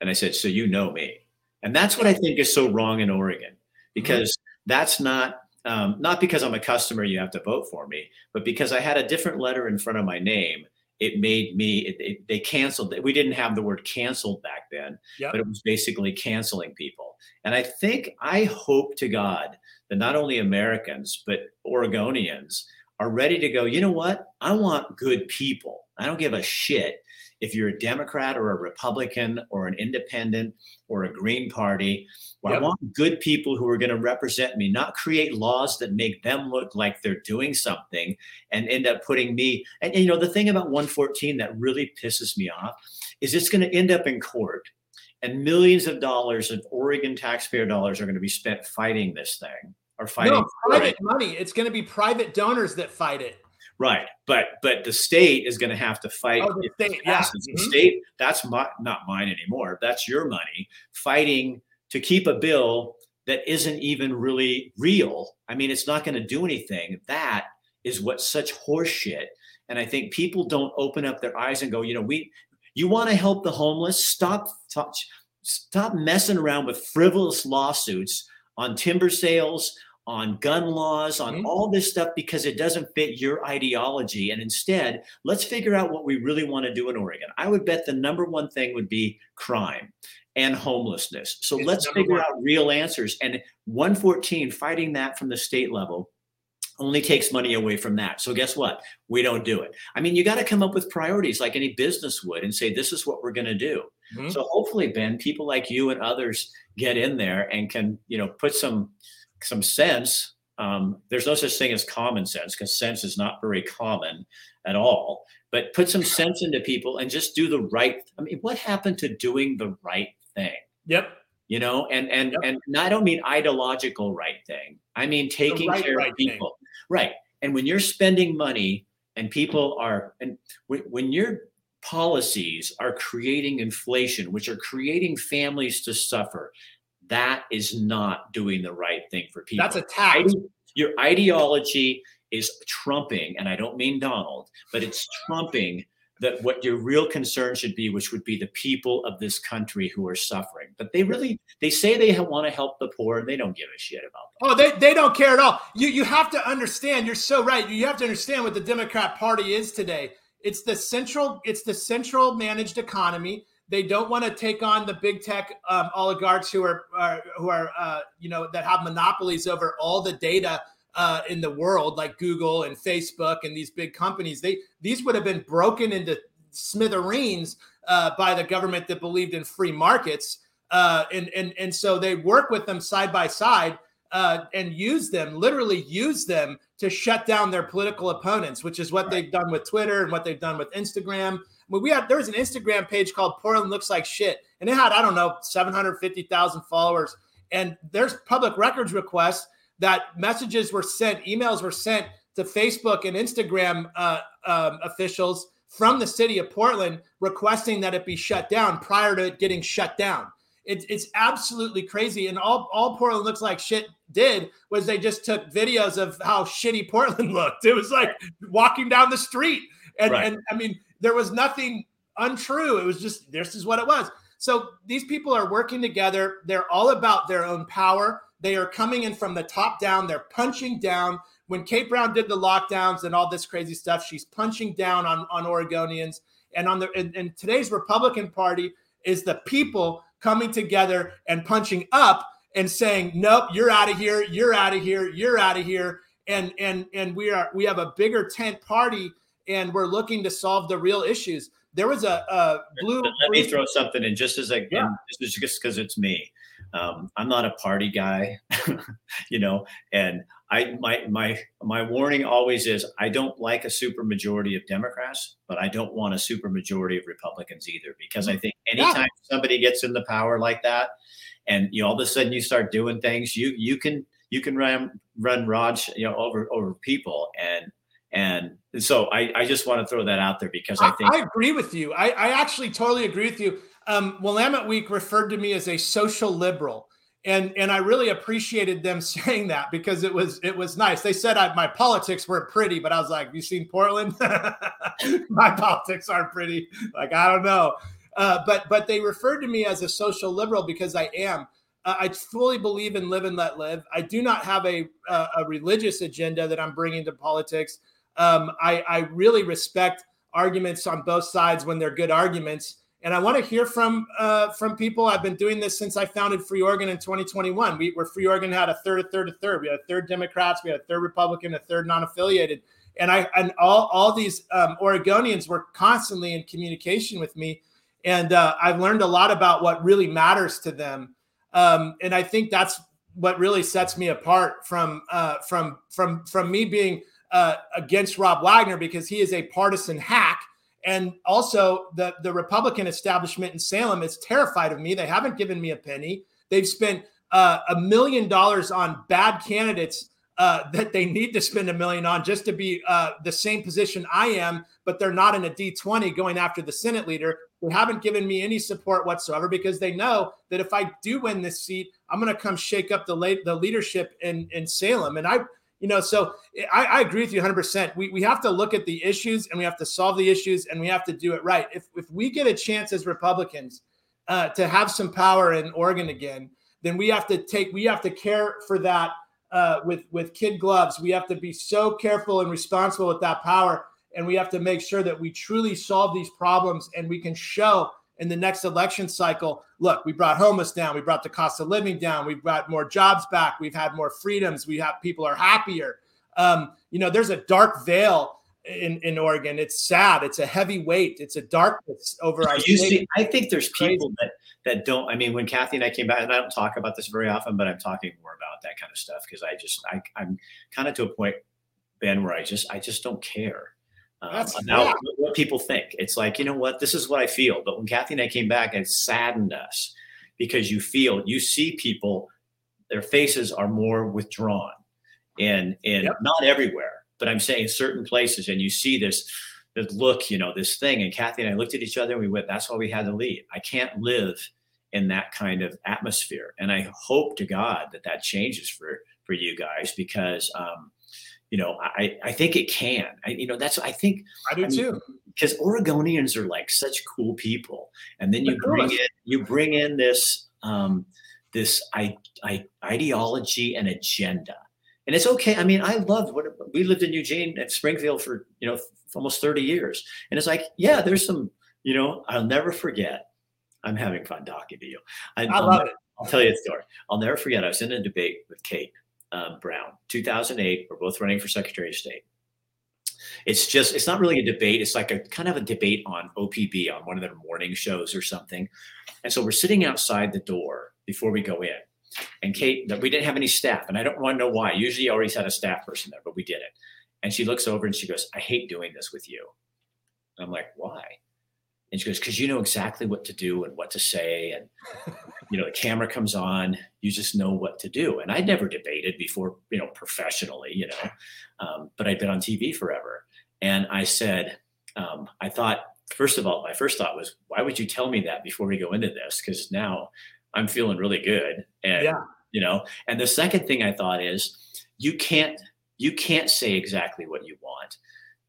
And I said, "So you know me." And that's what I think is so wrong in Oregon because mm-hmm. that's not um, not because I'm a customer, you have to vote for me, but because I had a different letter in front of my name it made me it, it, they canceled we didn't have the word canceled back then yep. but it was basically canceling people and i think i hope to god that not only americans but oregonians are ready to go you know what i want good people i don't give a shit if you're a Democrat or a Republican or an independent or a Green Party, well, yep. I want good people who are going to represent me, not create laws that make them look like they're doing something and end up putting me. And, and you know, the thing about 114 that really pisses me off is it's going to end up in court and millions of dollars of Oregon taxpayer dollars are going to be spent fighting this thing or fighting no, private money. It's going to be private donors that fight it. Right, but but the state is going to have to fight. Oh, the state, yeah. The mm-hmm. state, that's my, not mine anymore. That's your money fighting to keep a bill that isn't even really real. I mean, it's not going to do anything. That is what such horseshit. And I think people don't open up their eyes and go, you know, we, you want to help the homeless? Stop, stop, stop messing around with frivolous lawsuits on timber sales, on gun laws, on mm-hmm. all this stuff because it doesn't fit your ideology. And instead, let's figure out what we really want to do in Oregon. I would bet the number one thing would be crime and homelessness. So it's let's figure one. out real answers. And 114, fighting that from the state level only takes money away from that. So guess what? We don't do it. I mean, you got to come up with priorities like any business would and say, this is what we're going to do. Mm-hmm. So hopefully, Ben, people like you and others get in there and can, you know, put some some sense. Um, there's no such thing as common sense because sense is not very common at all. But put some sense into people and just do the right. I mean, what happened to doing the right thing? Yep. You know, and and yep. and I don't mean ideological right thing. I mean taking right, care right of people. Thing. Right. And when you're spending money and people are and when your policies are creating inflation, which are creating families to suffer, that is not doing the right thing for people. That's a tax. Your ideology is trumping, and I don't mean Donald, but it's trumping that what your real concern should be, which would be the people of this country who are suffering. But they really, they say they want to help the poor, and they don't give a shit about them. Oh, they, they don't care at all. You you have to understand. You're so right. You have to understand what the Democrat Party is today. It's the central. It's the central managed economy. They don't want to take on the big tech um, oligarchs who are, are who are uh, you know that have monopolies over all the data uh, in the world, like Google and Facebook and these big companies. They these would have been broken into smithereens uh, by the government that believed in free markets, uh, and and and so they work with them side by side uh, and use them, literally use them to shut down their political opponents, which is what right. they've done with Twitter and what they've done with Instagram we had there was an Instagram page called Portland Looks Like Shit, and it had I don't know 750,000 followers. And there's public records requests that messages were sent, emails were sent to Facebook and Instagram uh, um, officials from the city of Portland requesting that it be shut down prior to it getting shut down. It, it's absolutely crazy. And all, all Portland looks like shit did was they just took videos of how shitty Portland looked. It was like walking down the street. And, right. and I mean, there was nothing untrue. It was just this is what it was. So these people are working together. They're all about their own power. They are coming in from the top down. They're punching down. When Kate Brown did the lockdowns and all this crazy stuff, she's punching down on, on Oregonians. And on the and, and today's Republican Party is the people coming together and punching up and saying, Nope, you're out of here, you're out of here, you're out of here. And and and we are we have a bigger tent party and we're looking to solve the real issues. There was a, a blue. Let me throw something in just as I yeah. this is just because it's me. Um, I'm not a party guy, you know, and I my my my warning always is I don't like a super majority of Democrats, but I don't want a super majority of Republicans either because I think anytime yeah. somebody gets in the power like that, and you know, all of a sudden you start doing things, you you can you can run run Raj you know over over people and and so I, I just want to throw that out there because I think I, I agree with you. I, I actually totally agree with you. Um, Willamette Week referred to me as a social liberal and and I really appreciated them saying that because it was it was nice. They said I, my politics weren't pretty, but I was like, "You seen Portland? my politics aren't pretty." Like I don't know, uh, but but they referred to me as a social liberal because I am. Uh, I fully believe in live and let live. I do not have a a, a religious agenda that I'm bringing to politics. Um, I I really respect arguments on both sides when they're good arguments and I want to hear from uh, from people. I've been doing this since I founded Free Oregon in 2021. We were Free Oregon had a third, a third, a third. We had a third Democrats, we had a third Republican, a third non-affiliated, and I and all all these um, Oregonians were constantly in communication with me, and uh, I've learned a lot about what really matters to them. Um, and I think that's what really sets me apart from uh, from from from me being uh, against Rob Wagner because he is a partisan hack and also, the, the Republican establishment in Salem is terrified of me. They haven't given me a penny. They've spent uh, a million dollars on bad candidates uh, that they need to spend a million on just to be uh, the same position I am, but they're not in a D20 going after the Senate leader. They haven't given me any support whatsoever because they know that if I do win this seat, I'm going to come shake up the, late, the leadership in, in Salem. And I you know, so I, I, agree with you 100%. We, we have to look at the issues and we have to solve the issues and we have to do it right. If, if we get a chance as Republicans uh, to have some power in Oregon again, then we have to take, we have to care for that uh, with, with kid gloves. We have to be so careful and responsible with that power. And we have to make sure that we truly solve these problems and we can show in the next election cycle look we brought homeless down we brought the cost of living down we've got more jobs back we've had more freedoms we have people are happier um, you know there's a dark veil in, in Oregon. It's sad. It's a heavy weight. It's a darkness over our. See, I think there's people that that don't. I mean, when Kathy and I came back, and I don't talk about this very often, but I'm talking more about that kind of stuff because I just I, I'm kind of to a point, Ben, where I just I just don't care. Um, now, yeah. what people think. It's like, you know what, this is what I feel. But when Kathy and I came back, it saddened us because you feel, you see people, their faces are more withdrawn and, and yep. not everywhere, but I'm saying certain places. And you see this, this look, you know, this thing. And Kathy and I looked at each other and we went, that's why we had to leave. I can't live in that kind of atmosphere. And I hope to God that that changes for, for you guys because, um, you know, I, I think it can. I, you know, that's I think I do I mean, too. Because Oregonians are like such cool people, and then you bring in you bring in this um, this I, I, ideology and agenda, and it's okay. I mean, I loved what we lived in Eugene at Springfield for you know almost thirty years, and it's like, yeah, there's some, you know, I'll never forget. I'm having fun talking to you. I, I love I'll, it. I'll tell you a story. I'll never forget. I was in a debate with Kate um, Brown, 2008. We're both running for Secretary of State. It's just, it's not really a debate. It's like a kind of a debate on OPB on one of their morning shows or something. And so we're sitting outside the door before we go in. And Kate, we didn't have any staff, and I don't want to know why. Usually, you always had a staff person there, but we didn't. And she looks over and she goes, "I hate doing this with you." And I'm like, "Why?" And she goes, because you know exactly what to do and what to say. And, you know, the camera comes on, you just know what to do. And I'd never debated before, you know, professionally, you know, um, but I'd been on TV forever. And I said, um, I thought, first of all, my first thought was, why would you tell me that before we go into this? Because now I'm feeling really good. And, yeah. you know, and the second thing I thought is, you can't, you can't say exactly what you want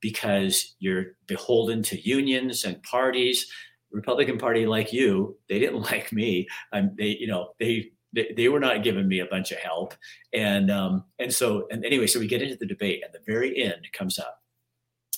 because you're beholden to unions and parties. Republican Party, like you, they didn't like me. and they, you know, they, they, they were not giving me a bunch of help. And um, and so and anyway, so we get into the debate, and the very end comes up,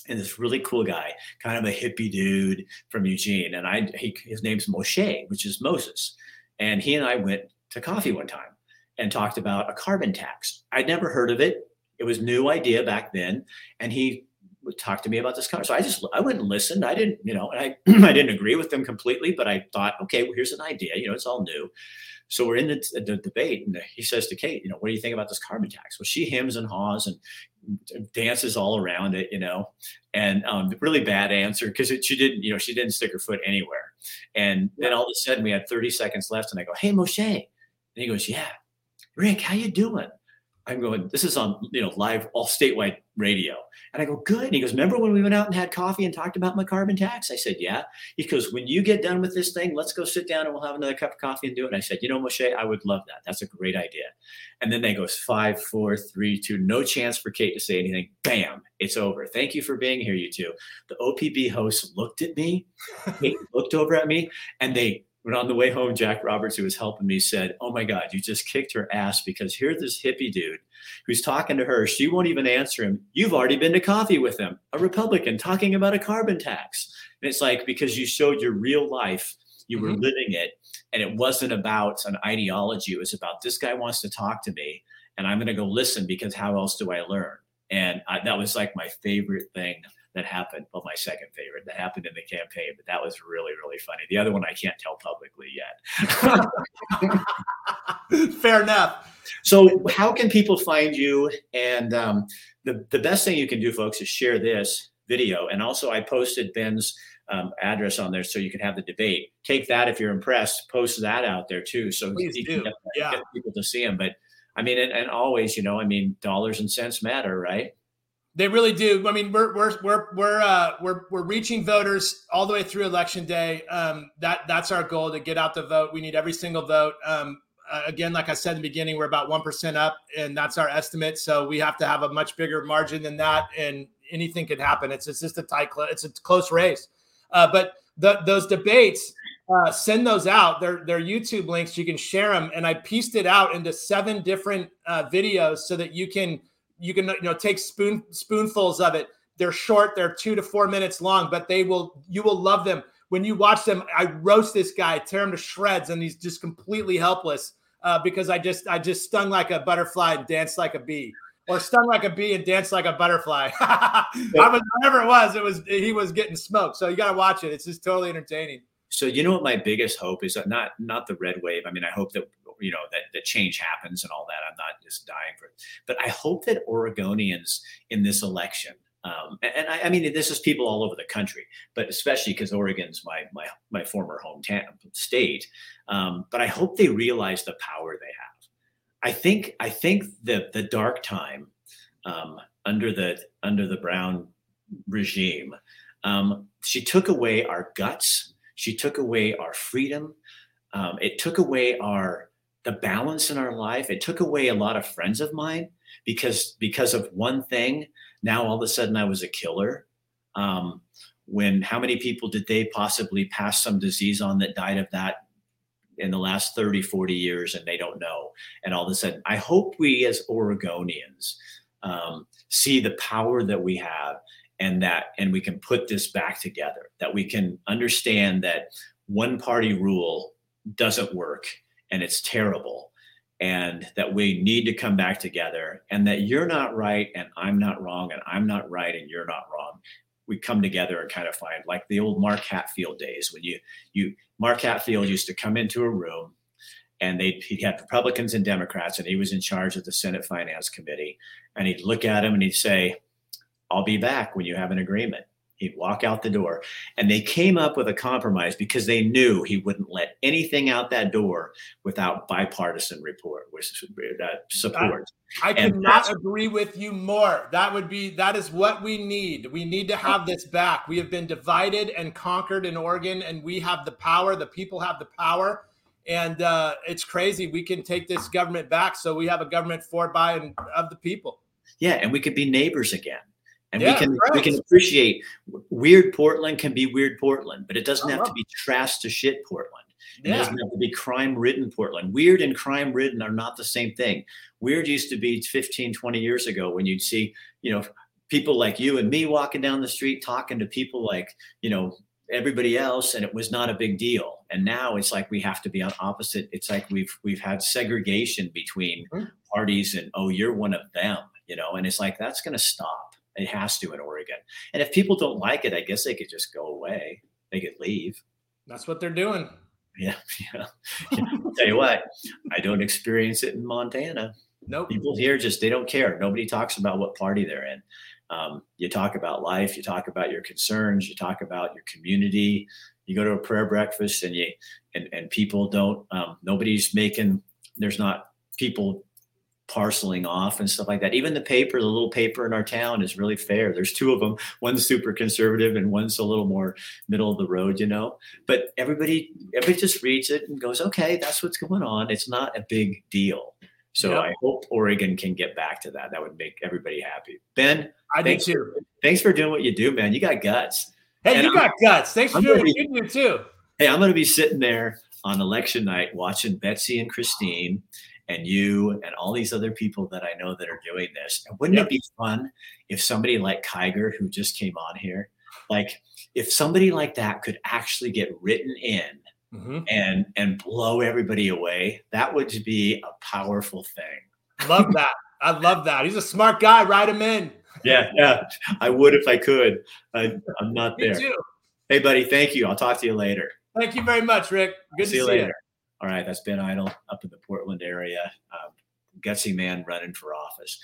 and this really cool guy, kind of a hippie dude from Eugene, and I he, his name's Moshe, which is Moses, and he and I went to coffee one time and talked about a carbon tax. I'd never heard of it. It was new idea back then, and he talk to me about this conversation. So I just I went and listened. I didn't, you know, I I didn't agree with them completely, but I thought, okay, well, here's an idea. You know, it's all new. So we're in the, the, debate, and he says to Kate, you know, what do you think about this carbon tax? Well, she hems and haws and dances all around it, you know, and um, really bad answer because she didn't, you know, she didn't stick her foot anywhere. And then all of a sudden, we had 30 seconds left, and I go, "Hey, Moshe," and he goes, "Yeah, Rick, how you doing?" I'm going, this is on, you know, live all statewide radio. And I go, good. And he goes, remember when we went out and had coffee and talked about my carbon tax? I said, yeah. He goes, when you get done with this thing, let's go sit down and we'll have another cup of coffee and do it. And I said, you know, Moshe, I would love that. That's a great idea. And then they goes five, four, three, two, no chance for Kate to say anything. Bam, it's over. Thank you for being here, you two. The OPB host looked at me, Kate looked over at me, and they when on the way home, Jack Roberts, who was helping me, said, Oh my God, you just kicked her ass because here's this hippie dude who's talking to her. She won't even answer him. You've already been to coffee with him, a Republican talking about a carbon tax. And it's like, because you showed your real life, you were mm-hmm. living it, and it wasn't about an ideology. It was about this guy wants to talk to me, and I'm going to go listen because how else do I learn? And I, that was like my favorite thing that happened. Well, my second favorite that happened in the campaign, but that was really, really funny. The other one I can't tell publicly yet. Fair enough. So, how can people find you? And um, the, the best thing you can do, folks, is share this video. And also, I posted Ben's um, address on there so you can have the debate. Take that if you're impressed, post that out there too. So Please you do. Get, yeah. get people to see him. But I mean, and, and always, you know, I mean, dollars and cents matter, right? They really do. I mean, we're we're we're we're uh, we're we're reaching voters all the way through election day. Um, that that's our goal to get out the vote. We need every single vote. Um, uh, again, like I said in the beginning, we're about one percent up, and that's our estimate. So we have to have a much bigger margin than that, and anything could happen. It's it's just a tight, it's a close race. Uh, but the, those debates, uh, send those out. They're they're YouTube links. You can share them, and I pieced it out into seven different uh, videos so that you can you can you know take spoon spoonfuls of it. They're short, they're two to four minutes long, but they will you will love them when you watch them. I roast this guy, tear him to shreds, and he's just completely helpless uh, because I just I just stung like a butterfly and danced like a bee, or stung like a bee and danced like a butterfly. I was whatever it was, it was he was getting smoked. So you got to watch it. It's just totally entertaining. So you know what my biggest hope is not not the red wave. I mean, I hope that you know that the change happens and all that. I'm not just dying for it, but I hope that Oregonians in this election. Um, and I, I, mean, this is people all over the country, but especially because Oregon's my my my former hometown state. Um, but I hope they realize the power they have. I think I think the the dark time um, under the under the Brown regime, um, she took away our guts. She took away our freedom. Um, it took away our the balance in our life. It took away a lot of friends of mine because because of one thing. Now all of a sudden I was a killer. Um, when how many people did they possibly pass some disease on that died of that in the last 30 40 years and they don't know and all of a sudden i hope we as oregonians um, see the power that we have and that and we can put this back together that we can understand that one party rule doesn't work and it's terrible and that we need to come back together and that you're not right and I'm not wrong and I'm not right and you're not wrong. We come together and kind of find like the old Mark Hatfield days when you you Mark Hatfield used to come into a room and they he had Republicans and Democrats and he was in charge of the Senate Finance Committee and he'd look at them and he'd say, I'll be back when you have an agreement. He'd walk out the door. And they came up with a compromise because they knew he wouldn't let anything out that door without bipartisan report, which uh, support. I, I could not agree with you more. That would be that is what we need. We need to have this back. We have been divided and conquered in Oregon, and we have the power. The people have the power. And uh, it's crazy. We can take this government back. So we have a government for, by, and of the people. Yeah, and we could be neighbors again and yeah, we can right. we can appreciate weird Portland can be weird Portland, but it doesn't have to be trash to shit Portland. It yeah. doesn't have to be crime ridden Portland. Weird and crime ridden are not the same thing. Weird used to be 15, 20 years ago when you'd see, you know, people like you and me walking down the street talking to people like, you know, everybody else and it was not a big deal. And now it's like we have to be on opposite. It's like we've we've had segregation between mm-hmm. parties and oh, you're one of them, you know, and it's like that's gonna stop it has to in Oregon. And if people don't like it, I guess they could just go away. They could leave. That's what they're doing. Yeah. Yeah. tell you what, I don't experience it in Montana. Nope. People here just, they don't care. Nobody talks about what party they're in. Um, you talk about life, you talk about your concerns, you talk about your community. You go to a prayer breakfast and you, and, and people don't, um, nobody's making, there's not people parceling off and stuff like that. Even the paper, the little paper in our town is really fair. There's two of them. One's super conservative and one's a little more middle of the road, you know. But everybody everybody just reads it and goes, "Okay, that's what's going on." It's not a big deal. So yeah. I hope Oregon can get back to that. That would make everybody happy. Ben, I do too. Thanks for doing what you do, man. You got guts. Hey, and you I'm, got guts. Thanks for I'm doing what you do too. Hey, I'm going to be sitting there on election night watching Betsy and Christine and you and all these other people that I know that are doing this. And wouldn't yep. it be fun if somebody like Kiger, who just came on here, like if somebody like that could actually get written in mm-hmm. and and blow everybody away, that would be a powerful thing. Love that. I love that. He's a smart guy. Write him in. Yeah, yeah. I would if I could. I, am not there. Hey, buddy. Thank you. I'll talk to you later. Thank you very much, Rick. Good see to you see later. You. All right, that's Ben Edtl up in the Portland area, um, gutsy man running for office.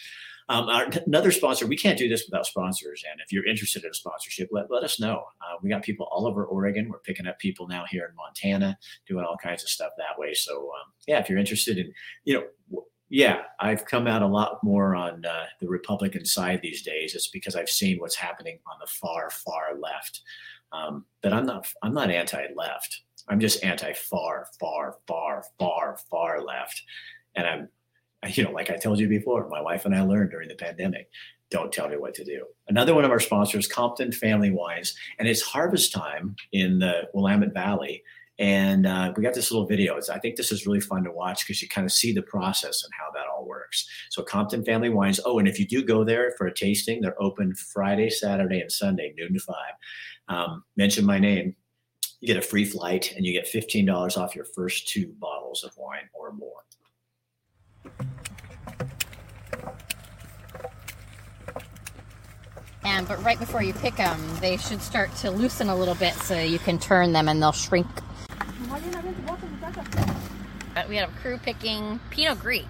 Um, our, another sponsor, we can't do this without sponsors. And if you're interested in a sponsorship, let, let us know. Uh, we got people all over Oregon. We're picking up people now here in Montana, doing all kinds of stuff that way. So, um, yeah, if you're interested in, you know, yeah, I've come out a lot more on uh, the Republican side these days. It's because I've seen what's happening on the far, far left. Um, but I'm not, I'm not anti-left. I'm just anti far, far, far, far, far left. And I'm, you know, like I told you before, my wife and I learned during the pandemic don't tell me what to do. Another one of our sponsors, Compton Family Wines, and it's harvest time in the Willamette Valley. And uh, we got this little video. It's, I think this is really fun to watch because you kind of see the process and how that all works. So Compton Family Wines. Oh, and if you do go there for a tasting, they're open Friday, Saturday, and Sunday, noon to five. Um, mention my name, you get a free flight and you get $15 off your first two bottles of wine or more. And but right before you pick them, they should start to loosen a little bit so you can turn them and they'll shrink. We had a crew picking Pinot Gris.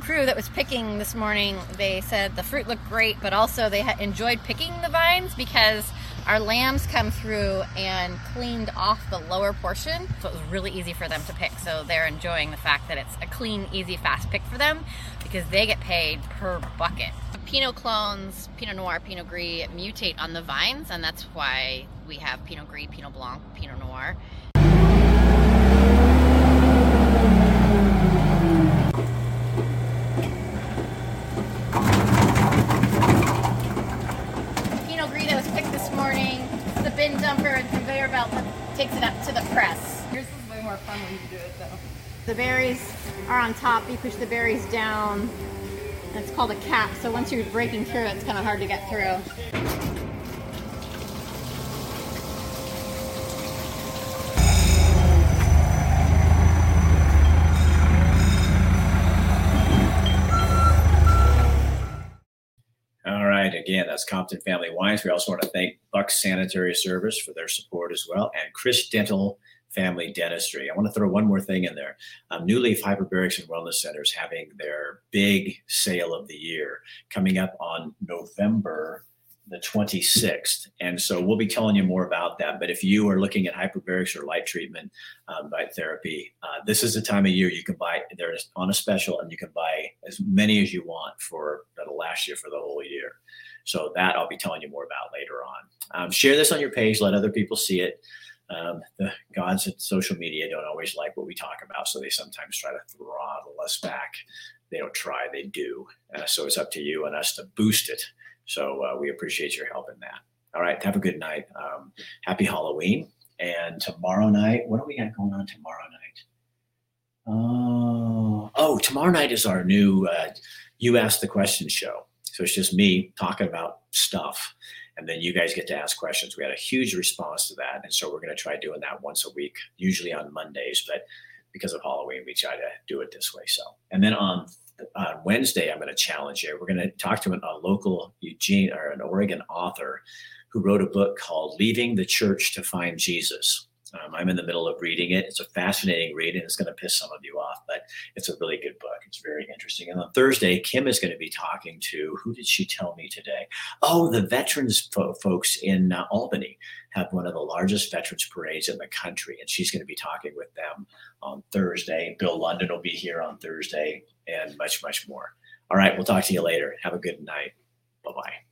Crew that was picking this morning, they said the fruit looked great, but also they enjoyed picking the vines because our lambs come through and cleaned off the lower portion, so it was really easy for them to pick. So they're enjoying the fact that it's a clean, easy, fast pick for them because they get paid per bucket. Pinot clones, Pinot Noir, Pinot Gris mutate on the vines, and that's why we have Pinot Gris, Pinot Blanc, Pinot Noir. Bin dumper and conveyor belt that takes it up to the press. Yours is way more fun when you do it though. The berries are on top. You push the berries down. It's called a cap. So once you're breaking through, it's kind of hard to get through. Again, that's Compton Family Wines. We also want to thank Bucks Sanitary Service for their support as well, and Chris Dental Family Dentistry. I want to throw one more thing in there. Um, New Leaf Hyperbarics and Wellness Centers having their big sale of the year coming up on November the 26th. And so we'll be telling you more about that. But if you are looking at hyperbarics or light treatment, um, light therapy, uh, this is the time of year you can buy. They're on a special, and you can buy as many as you want for that'll last you for the whole year. So that I'll be telling you more about later on. Um, share this on your page. Let other people see it. Um, the gods at social media don't always like what we talk about, so they sometimes try to throttle us back. They don't try, they do. Uh, so it's up to you and us to boost it. So uh, we appreciate your help in that. All right, have a good night. Um, happy Halloween. And tomorrow night, what do we got going on tomorrow night? Oh, oh, tomorrow night is our new uh, You Ask the Question show. So it's just me talking about stuff. And then you guys get to ask questions. We had a huge response to that. And so we're going to try doing that once a week, usually on Mondays. But because of Halloween, we try to do it this way. So, and then on on Wednesday, I'm going to challenge you. We're going to talk to a local Eugene or an Oregon author who wrote a book called Leaving the Church to Find Jesus. Um, I'm in the middle of reading it. It's a fascinating read, and it's going to piss some of you off, but it's a really good book. It's very interesting. And on Thursday, Kim is going to be talking to who did she tell me today? Oh, the veterans fo- folks in uh, Albany have one of the largest veterans parades in the country, and she's going to be talking with them on Thursday. Bill London will be here on Thursday, and much, much more. All right, we'll talk to you later. Have a good night. Bye bye.